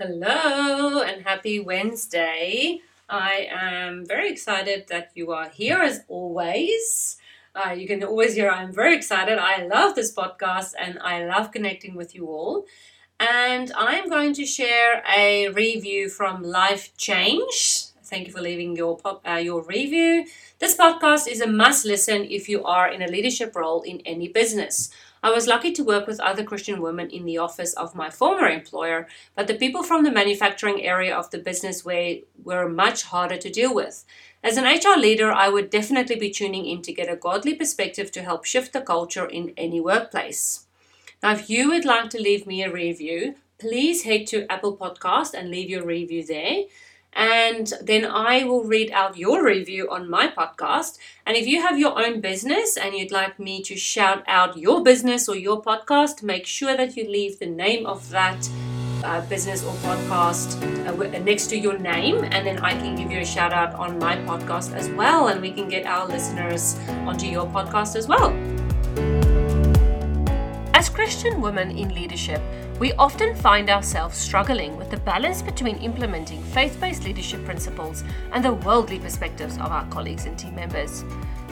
Hello and happy Wednesday. I am very excited that you are here as always. Uh, you can always hear I'm very excited. I love this podcast and I love connecting with you all. And I'm going to share a review from Life Change. Thank you for leaving your pop, uh, your review. This podcast is a must listen if you are in a leadership role in any business. I was lucky to work with other Christian women in the office of my former employer, but the people from the manufacturing area of the business way were much harder to deal with. As an HR leader, I would definitely be tuning in to get a godly perspective to help shift the culture in any workplace. Now, if you would like to leave me a review, please head to Apple Podcast and leave your review there and then I will read out your review on my podcast. And if you have your own business and you'd like me to shout out your business or your podcast, make sure that you leave the name of that uh, business or podcast uh, next to your name, and then I can give you a shout out on my podcast as well, and we can get our listeners onto your podcast as well. As Christian women in leadership, we often find ourselves struggling with the balance between implementing faith based leadership principles and the worldly perspectives of our colleagues and team members.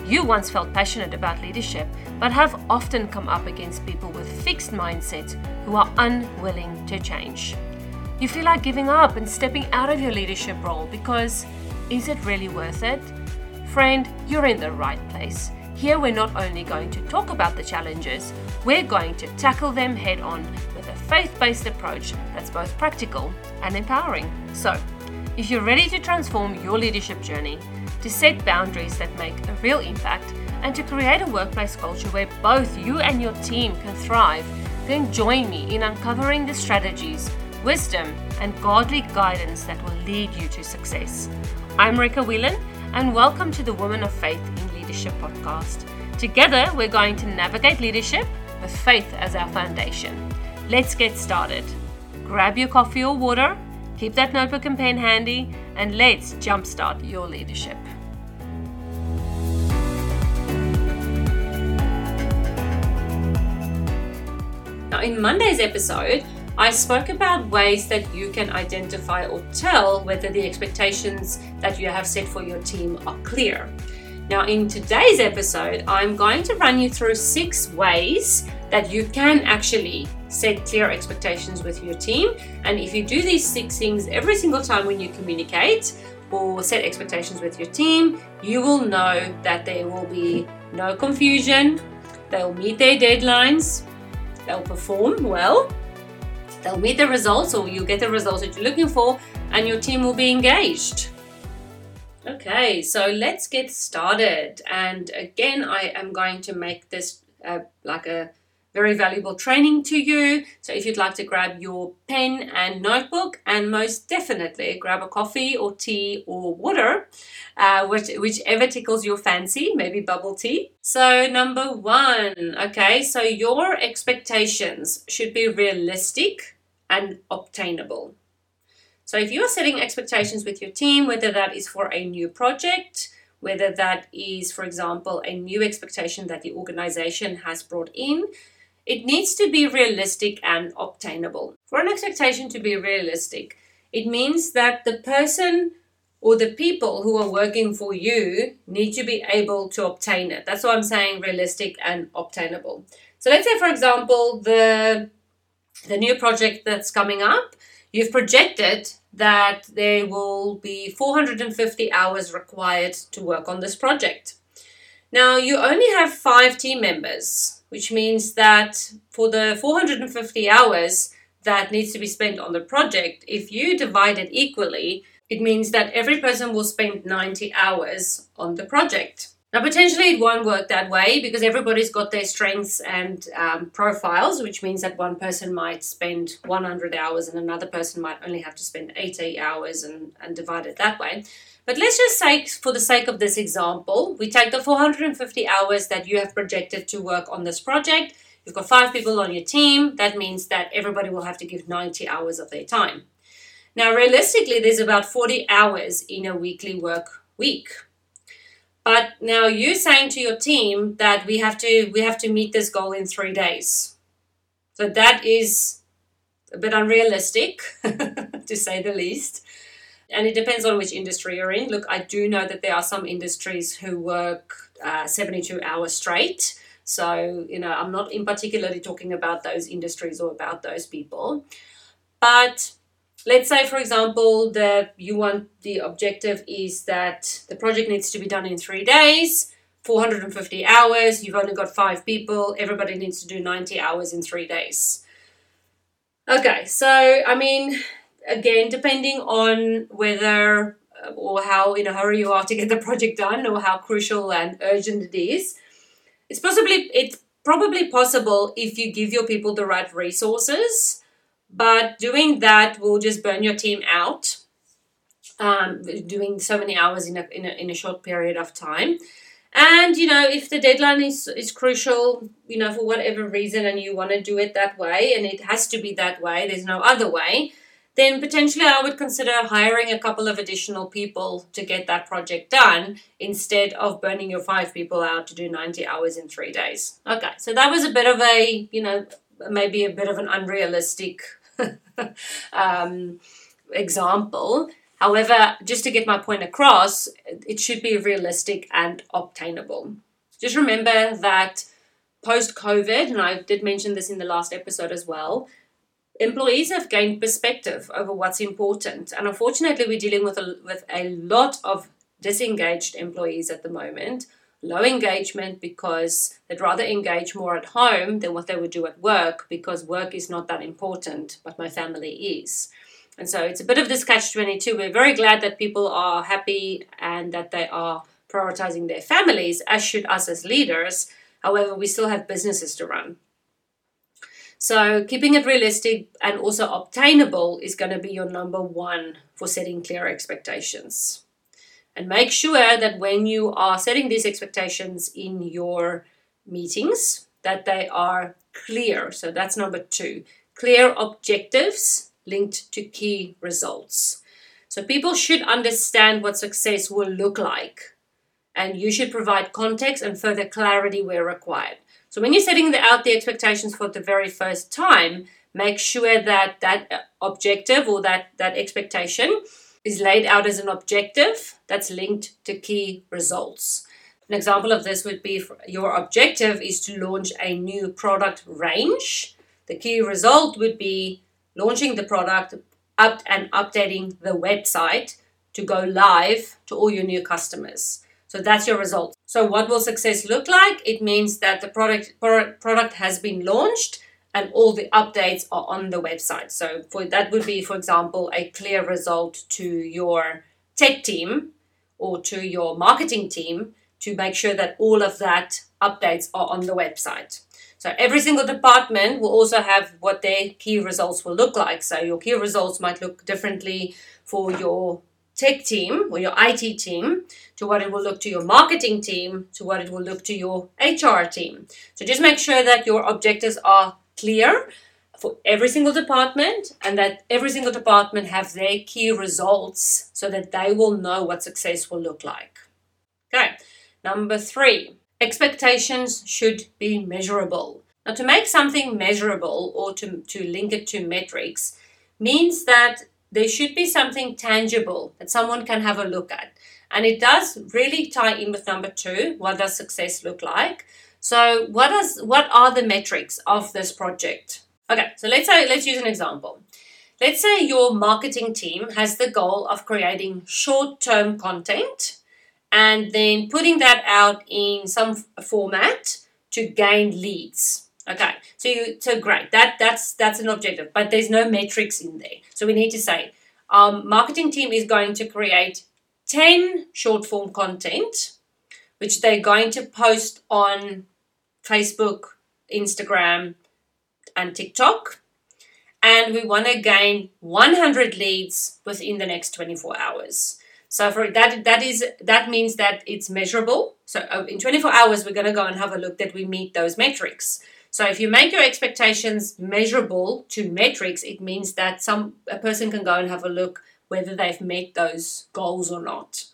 You once felt passionate about leadership, but have often come up against people with fixed mindsets who are unwilling to change. You feel like giving up and stepping out of your leadership role because is it really worth it? Friend, you're in the right place. Here, we're not only going to talk about the challenges, we're going to tackle them head on with a faith based approach that's both practical and empowering. So, if you're ready to transform your leadership journey, to set boundaries that make a real impact, and to create a workplace culture where both you and your team can thrive, then join me in uncovering the strategies, wisdom, and godly guidance that will lead you to success. I'm Rika Whelan, and welcome to the Women of Faith Leadership podcast. Together, we're going to navigate leadership with faith as our foundation. Let's get started. Grab your coffee or water, keep that notebook and pen handy, and let's jumpstart your leadership. Now, in Monday's episode, I spoke about ways that you can identify or tell whether the expectations that you have set for your team are clear. Now, in today's episode, I'm going to run you through six ways that you can actually set clear expectations with your team. And if you do these six things every single time when you communicate or set expectations with your team, you will know that there will be no confusion, they'll meet their deadlines, they'll perform well, they'll meet the results, or you'll get the results that you're looking for, and your team will be engaged. Okay, so let's get started. And again, I am going to make this uh, like a very valuable training to you. So if you'd like to grab your pen and notebook, and most definitely grab a coffee or tea or water, uh, which, whichever tickles your fancy, maybe bubble tea. So, number one, okay, so your expectations should be realistic and obtainable. So if you are setting expectations with your team, whether that is for a new project, whether that is, for example, a new expectation that the organization has brought in, it needs to be realistic and obtainable. For an expectation to be realistic, it means that the person or the people who are working for you need to be able to obtain it. That's why I'm saying realistic and obtainable. So let's say, for example, the the new project that's coming up You've projected that there will be 450 hours required to work on this project. Now, you only have five team members, which means that for the 450 hours that needs to be spent on the project, if you divide it equally, it means that every person will spend 90 hours on the project. Now, potentially it won't work that way because everybody's got their strengths and um, profiles, which means that one person might spend 100 hours and another person might only have to spend 80 hours and, and divide it that way. But let's just say, for the sake of this example, we take the 450 hours that you have projected to work on this project. You've got five people on your team. That means that everybody will have to give 90 hours of their time. Now, realistically, there's about 40 hours in a weekly work week. But now you're saying to your team that we have to we have to meet this goal in three days. So that is a bit unrealistic, to say the least. And it depends on which industry you're in. Look, I do know that there are some industries who work uh, 72 hours straight. So, you know, I'm not in particularly talking about those industries or about those people. But let's say, for example, that you want the objective is that the project needs to be done in three days, 450 hours, you've only got five people, everybody needs to do 90 hours in three days. Okay, so I mean, again, depending on whether uh, or how in a hurry you are to get the project done or how crucial and urgent it is, it's possibly it's probably possible if you give your people the right resources but doing that will just burn your team out um, doing so many hours in a, in a, in a short period of time and you know if the deadline is is crucial you know for whatever reason and you want to do it that way and it has to be that way there's no other way then potentially I would consider hiring a couple of additional people to get that project done instead of burning your five people out to do 90 hours in three days. Okay, so that was a bit of a, you know, maybe a bit of an unrealistic um, example. However, just to get my point across, it should be realistic and obtainable. Just remember that post COVID, and I did mention this in the last episode as well, employees have gained perspective over what's important. And unfortunately, we're dealing with a, with a lot of disengaged employees at the moment. Low engagement because they'd rather engage more at home than what they would do at work because work is not that important, but my family is. And so it's a bit of this catch 22. We're very glad that people are happy and that they are prioritizing their families, as should us as leaders. However, we still have businesses to run. So, keeping it realistic and also obtainable is going to be your number one for setting clear expectations. And make sure that when you are setting these expectations in your meetings, that they are clear. So, that's number two clear objectives linked to key results. So, people should understand what success will look like, and you should provide context and further clarity where required. So when you're setting the, out the expectations for the very first time, make sure that that uh, objective or that, that expectation is laid out as an objective that's linked to key results. An example of this would be your objective is to launch a new product range. The key result would be launching the product up and updating the website to go live to all your new customers. So that's your result. So what will success look like? It means that the product product has been launched and all the updates are on the website. So for that would be, for example, a clear result to your tech team or to your marketing team to make sure that all of that updates are on the website. So every single department will also have what their key results will look like. So your key results might look differently for your tech team or your IT team to what it will look to your marketing team to what it will look to your HR team. So just make sure that your objectives are clear for every single department and that every single department have their key results so that they will know what success will look like. Okay, number three, expectations should be measurable. Now, to make something measurable or to, to link it to metrics means that there should be something tangible that someone can have a look at. And it does really tie in with number two. What does success look like? So what does what are the metrics of this project? Okay, so let's say let's use an example. Let's say your marketing team has the goal of creating short-term content and then putting that out in some format to gain leads. Okay, so you so great. That that's that's an objective, but there's no metrics in there. So we need to say, um, marketing team is going to create ten short form content, which they're going to post on Facebook, Instagram, and TikTok, and we want to gain 100 leads within the next 24 hours. So for that, that is that means that it's measurable. So uh, in 24 hours, we're going to go and have a look that we meet those metrics. So if you make your expectations measurable to metrics, it means that some a person can go and have a look whether they've met those goals or not.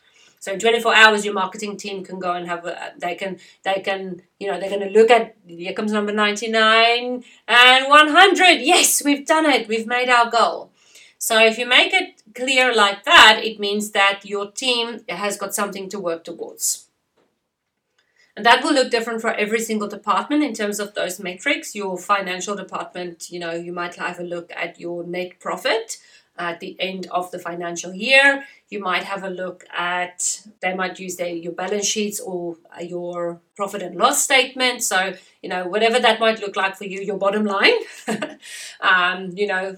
So in 24 hours, your marketing team can go and have a, they can they can you know they're going to look at here comes number 99 and 100. Yes, we've done it. We've made our goal. So if you make it clear like that, it means that your team has got something to work towards. And that will look different for every single department in terms of those metrics. Your financial department, you know, you might have a look at your net profit at the end of the financial year. You might have a look at, they might use their, your balance sheets or uh, your profit and loss statement. So, you know, whatever that might look like for you, your bottom line. um, you know,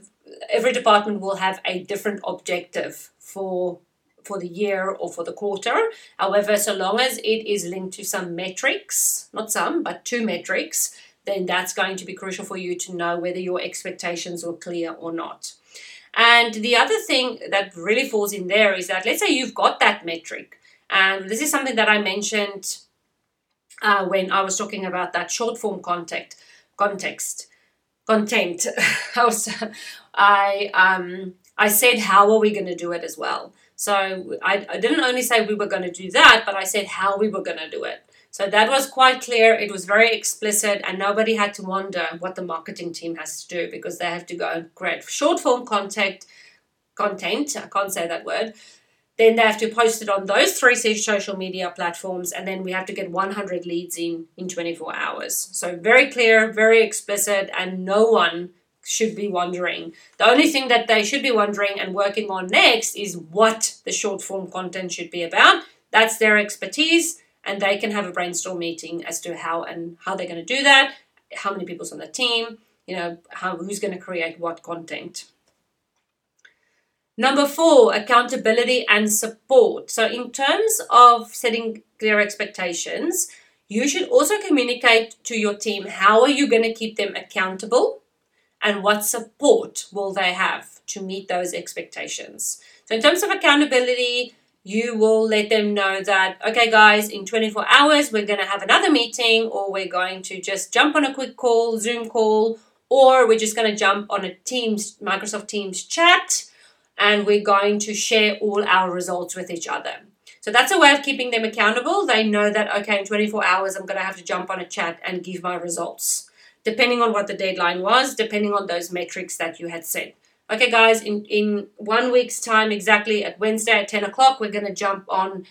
every department will have a different objective for for the year or for the quarter. However, so long as it is linked to some metrics, not some, but two metrics, then that's going to be crucial for you to know whether your expectations were clear or not. And the other thing that really falls in there is that let's say you've got that metric, and this is something that I mentioned uh, when I was talking about that short form context. Context, content. I was, I um, I said how are we going to do it as well. So I, I didn't only say we were going to do that, but I said how we were going to do it. So that was quite clear. It was very explicit, and nobody had to wonder what the marketing team has to do because they have to go and create short form content. Content, I can't say that word. Then they have to post it on those three social media platforms, and then we have to get 100 leads in in 24 hours. So very clear, very explicit, and no one should be wondering. The only thing that they should be wondering and working on next is what the short form content should be about. That's their expertise and they can have a brainstorm meeting as to how and how they're going to do that, how many people's on the team, you know, how who's going to create what content. Number four, accountability and support. So, in terms of setting clear expectations, you should also communicate to your team how are you going to keep them accountable and what support will they have to meet those expectations. So, in terms of accountability, you will let them know that, okay, guys, in 24 hours, we're going to have another meeting, or we're going to just jump on a quick call, Zoom call, or we're just going to jump on a Teams, Microsoft Teams chat, and we're going to share all our results with each other. So that's a way of keeping them accountable. They know that, okay, in 24 hours, I'm going to have to jump on a chat and give my results, depending on what the deadline was, depending on those metrics that you had set okay guys in in one week's time exactly at wednesday at 10 o'clock we're going to jump on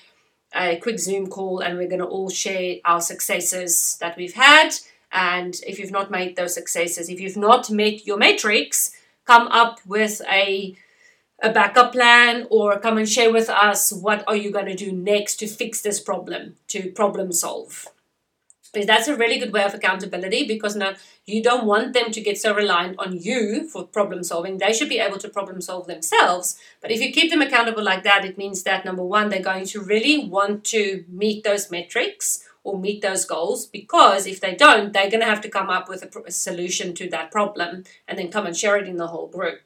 a quick zoom call and we're going to all share our successes that we've had. And if you've not made those successes if you've not met your metrics come up with a a backup plan or come and share with us what are you going to do next to fix this problem to problem solve that's a really good way of accountability because now you don't want them to get so reliant on you for problem solving. They should be able to problem solve themselves. But if you keep them accountable like that, it means that number one, they're going to really want to meet those metrics or meet those goals because if they don't, they're going to have to come up with a, a solution to that problem and then come and share it in the whole group.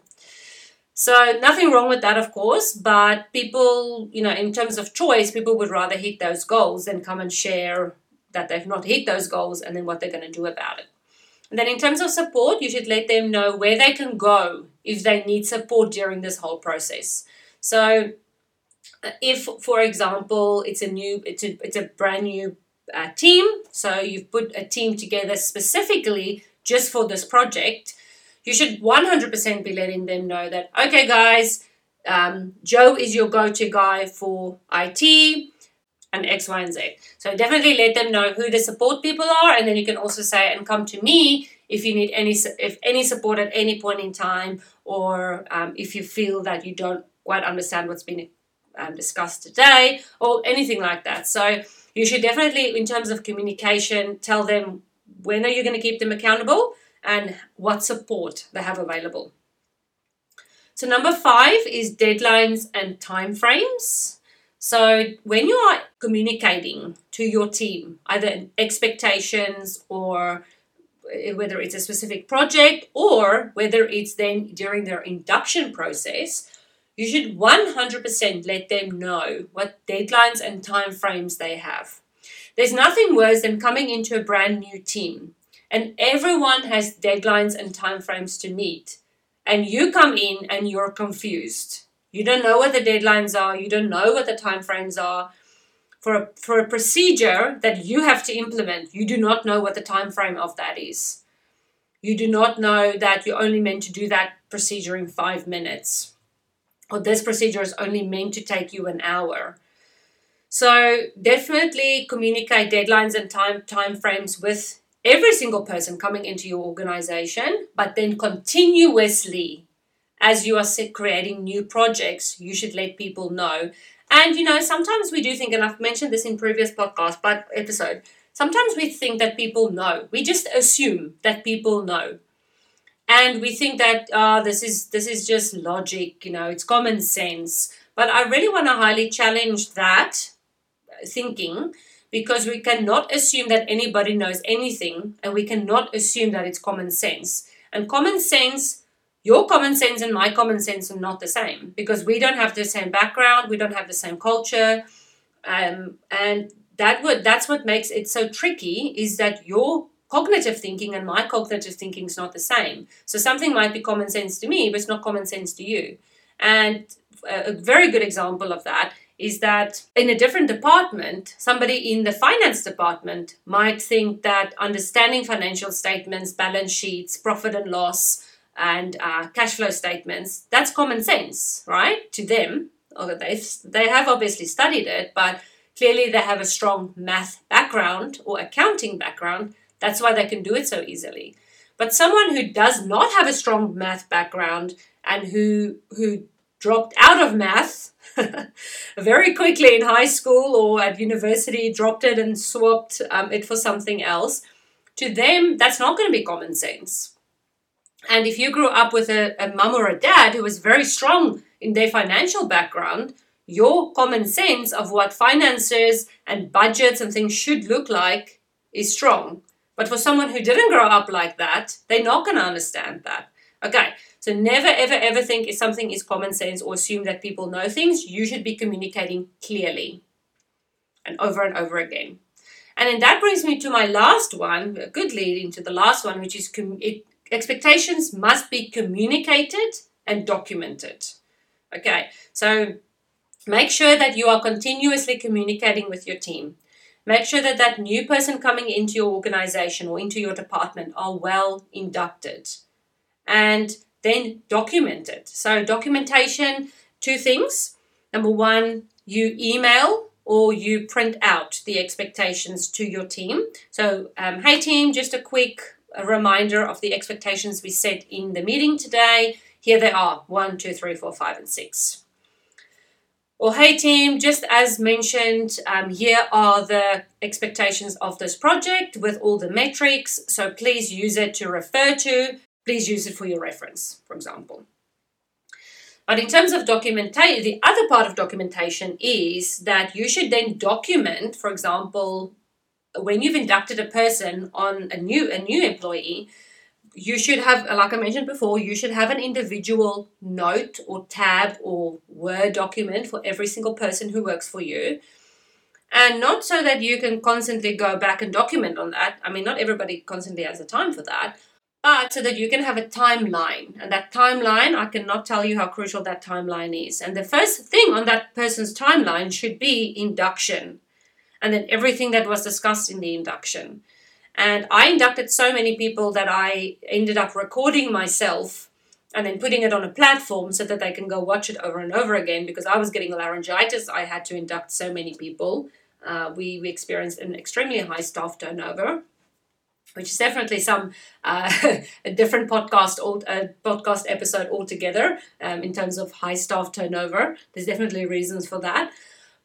So nothing wrong with that, of course, but people, you know, in terms of choice, people would rather hit those goals than come and share that they've not hit those goals and then what they're going to do about it. And then in terms of support, you should let them know where they can go if they need support during this whole process. So uh, if for example it's a new it's a, it's a brand new uh, team so you've put a team together specifically just for this project you should 100% be letting them know that okay guys um, joe is your go-to guy for it and X, Y, and Z. So definitely let them know who the support people are, and then you can also say and come to me if you need any if any support at any point in time, or um, if you feel that you don't quite understand what's been um, discussed today, or anything like that. So you should definitely, in terms of communication, tell them when are you going to keep them accountable and what support they have available. So number five is deadlines and timeframes. So when you are communicating to your team, either expectations or eh, whether it's a specific project or whether it's then during their induction process, you should 100% let them know what deadlines and timeframes they have. There's nothing worse than coming into a brand new team and everyone has deadlines and timeframes to meet and you come in and you're confused You don't know what the deadlines are, you don't know what the timeframes are. For a, for a procedure that you have to implement, you do not know what the time frame of that is. You do not know that you're only meant to do that procedure in five minutes. Or this procedure is only meant to take you an hour. So definitely communicate deadlines and time time frames with every single person coming into your organization, but then continuously as you are creating new projects, you should let people know. And you know, sometimes we do think, and I've mentioned this in previous podcast but episode, sometimes we think that people know. We just assume that people know. And we think that uh, this is this is just logic, you know, it's common sense. But I really want to highly challenge that thinking because we cannot assume that anybody knows anything and we cannot assume that it's common sense. And common sense, your common sense and my common sense are not the same because we don't have the same background, we don't have the same culture. Um, and that would that's what makes it so tricky is that your cognitive thinking and my cognitive thinking is not the same. So something might be common sense to me, but it's not common sense to you. And a very good example of that is that in a different department, somebody in the finance department might think that understanding financial statements, balance sheets, profit and loss, and uh, cash flow statements, that's common sense, right? To them, although they they have obviously studied it, but clearly they have a strong math background or accounting background. That's why they can do it so easily. But someone who does not have a strong math background and who who dropped out of math very quickly in high school or at university, dropped it and swapped um, it for something else, to them, that's not going to be common sense. And if you grew up with a, a or a dad who was very strong in their financial background, your common sense of what finances and budgets and things should look like is strong. But for someone who didn't grow up like that, they're not going to understand that. Okay, so never, ever, ever think if something is common sense or assume that people know things. You should be communicating clearly and over and over again. And then that brings me to my last one, a good lead into the last one, which is com- it, expectations must be communicated and documented. Okay, so make sure that you are continuously communicating with your team. Make sure that that new person coming into your organization or into your department are well inducted. And then document it. So, documentation, two things. Number one, you email or you print out the expectations to your team. So, um, hey team, just a quick reminder of the expectations we set in the meeting today. Here they are one, two, three, four, five, and six. Or, hey team, just as mentioned, um, here are the expectations of this project with all the metrics. So, please use it to refer to please use it for your reference, for example. But in terms of documentation, the other part of documentation is that you should then document, for example, when you've inducted a person on a new a new employee, you should have, like I mentioned before, you should have an individual note or tab or Word document for every single person who works for you. And not so that you can constantly go back and document on that. I mean, not everybody constantly has the time for that, but so that you can have a timeline. And that timeline, I cannot tell you how crucial that timeline is. And the first thing on that person's timeline should be induction. And then everything that was discussed in the induction. And I inducted so many people that I ended up recording myself and then putting it on a platform so that they can go watch it over and over again because I was getting laryngitis. I had to induct so many people. Uh, we, we experienced an extremely high staff turnover which is definitely some uh, a different podcast uh, podcast episode altogether um, in terms of high staff turnover. There's definitely reasons for that,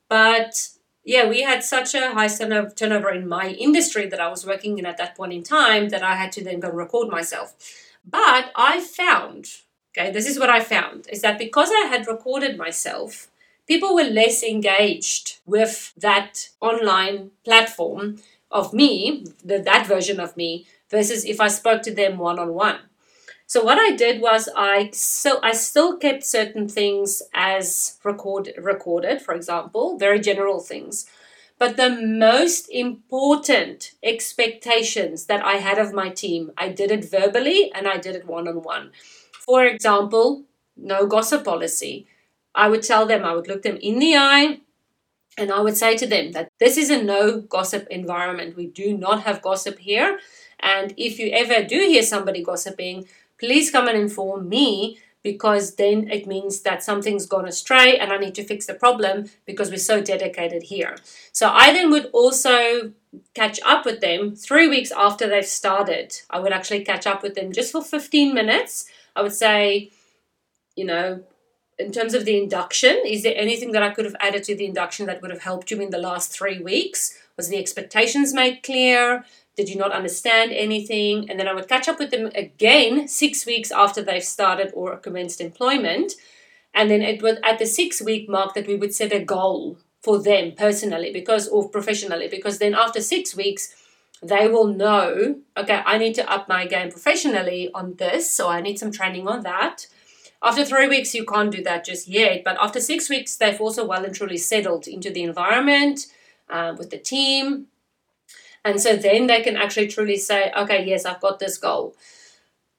but yeah, we had such a high turnover in my industry that I was working in at that point in time that I had to then go record myself. But I found, okay, this is what I found is that because I had recorded myself, people were less engaged with that online platform of me, the, that version of me, versus if I spoke to them one on one. So what I did was I so I still kept certain things as record, recorded, for example, very general things. But the most important expectations that I had of my team, I did it verbally and I did it one on one. For example, no gossip policy. I would tell them, I would look them in the eye, and I would say to them that this is a no gossip environment. We do not have gossip here. And if you ever do hear somebody gossiping, please come and inform me because then it means that something's gone astray and I need to fix the problem because we're so dedicated here. So I then would also catch up with them three weeks after they've started. I would actually catch up with them just for 15 minutes. I would say, you know, in terms of the induction, is there anything that I could have added to the induction that would have helped you in the last three weeks? Was the expectations made clear? Did you not understand anything? And then I would catch up with them again six weeks after they've started or commenced employment. And then it was at the six week mark that we would set a goal for them personally because or professionally because then after six weeks they will know okay i need to up my game professionally on this so i need some training on that after three weeks you can't do that just yet but after six weeks they've also well and truly settled into the environment uh, with the team and so then they can actually truly say, okay, yes, I've got this goal.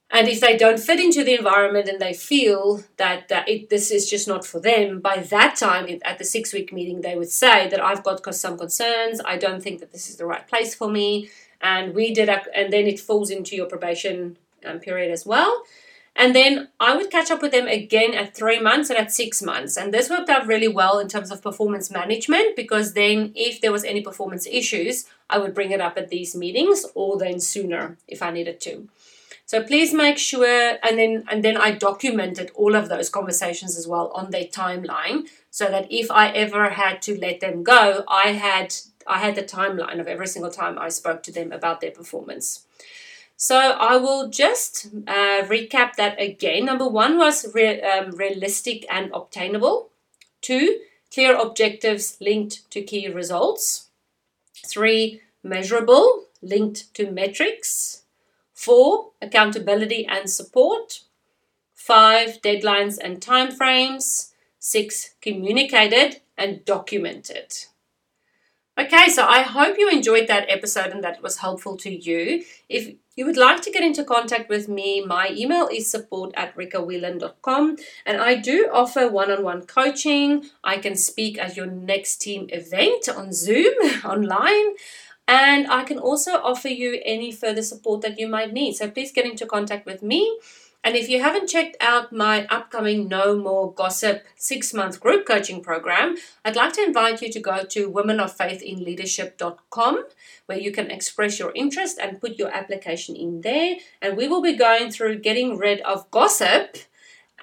And if they don't fit into the environment and they feel that, that it, this is just not for them, by that time at the six week meeting, they would say that I've got some concerns. I don't think that this is the right place for me. And we did, and then it falls into your probation um, period as well. And then I would catch up with them again at three months and at six months. And this worked out really well in terms of performance management because then, if there was any performance issues, I would bring it up at these meetings or then sooner if I needed to. So please make sure, and then and then I documented all of those conversations as well on their timeline, so that if I ever had to let them go, I had I had the timeline of every single time I spoke to them about their performance. So I will just uh, recap that again. Number one was re- um, realistic and obtainable. Two, clear objectives linked to key results. Three, measurable, linked to metrics. Four, accountability and support. Five, deadlines and timeframes. Six, communicated and documented. Okay, so I hope you enjoyed that episode and that it was helpful to you. If you would like to get into contact with me, my email is support at rikawhelan.com and I do offer one on one coaching. I can speak at your next team event on Zoom online. And I can also offer you any further support that you might need. So please get into contact with me. And if you haven't checked out my upcoming No More Gossip six month group coaching program, I'd like to invite you to go to womenoffaithinleadership.com where you can express your interest and put your application in there. And we will be going through getting rid of gossip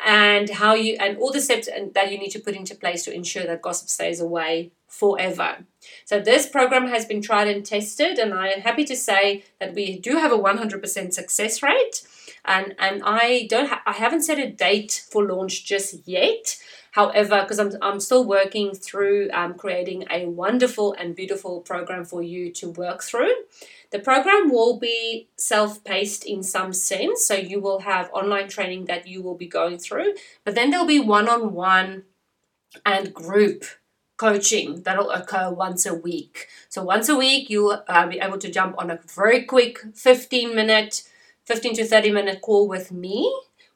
and how you and all the steps that you need to put into place to ensure that gossip stays away forever. So this program has been tried and tested and I am happy to say that we do have a 100% success rate and and I don't ha- I haven't set a date for launch just yet. However, because I'm, I'm still working through um, creating a wonderful and beautiful program for you to work through. The program will be self paced in some sense, so you will have online training that you will be going through, but then there'll be one on one and group coaching that'll occur once a week. So, once a week, you'll uh, be able to jump on a very quick 15 minute 15 to 30 minute call with me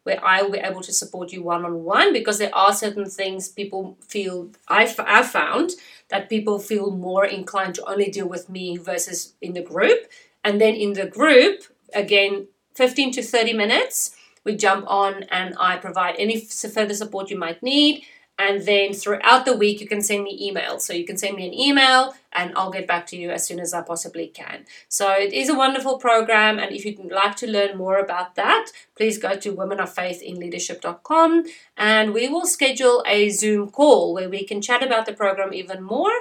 where I will be able to support you one on one because there are certain things people feel I've, I've found that people feel more inclined to only deal with me versus in the group. And then in the group, again, 15 to 30 minutes, we jump on and I provide any further support you might need. And then throughout the week, you can send me emails. So you can send me an email and I'll get back to you as soon as I possibly can. So it is a wonderful program. And if you'd like to learn more about that, please go to womenoffaithinleadership.com and we will schedule a Zoom call where we can chat about the program even more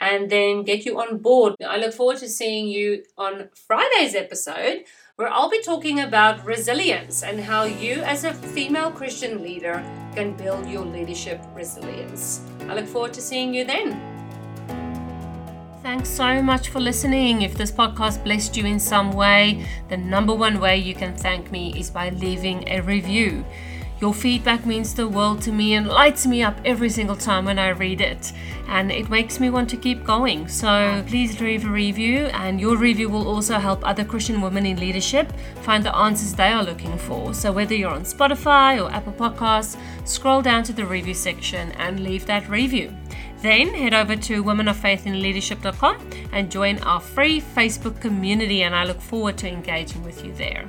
and then get you on board. I look forward to seeing you on Friday's episode where I'll be talking about resilience and how you, as a female Christian leader, can build your leadership resilience. I look forward to seeing you then. Thanks so much for listening. If this podcast blessed you in some way, the number one way you can thank me is by leaving a review. Your feedback means the world to me and lights me up every single time when I read it. And it makes me want to keep going. So please leave a review, and your review will also help other Christian women in leadership find the answers they are looking for. So whether you're on Spotify or Apple Podcasts, scroll down to the review section and leave that review. Then head over to womenoffaithinleadership.com and join our free Facebook community, and I look forward to engaging with you there.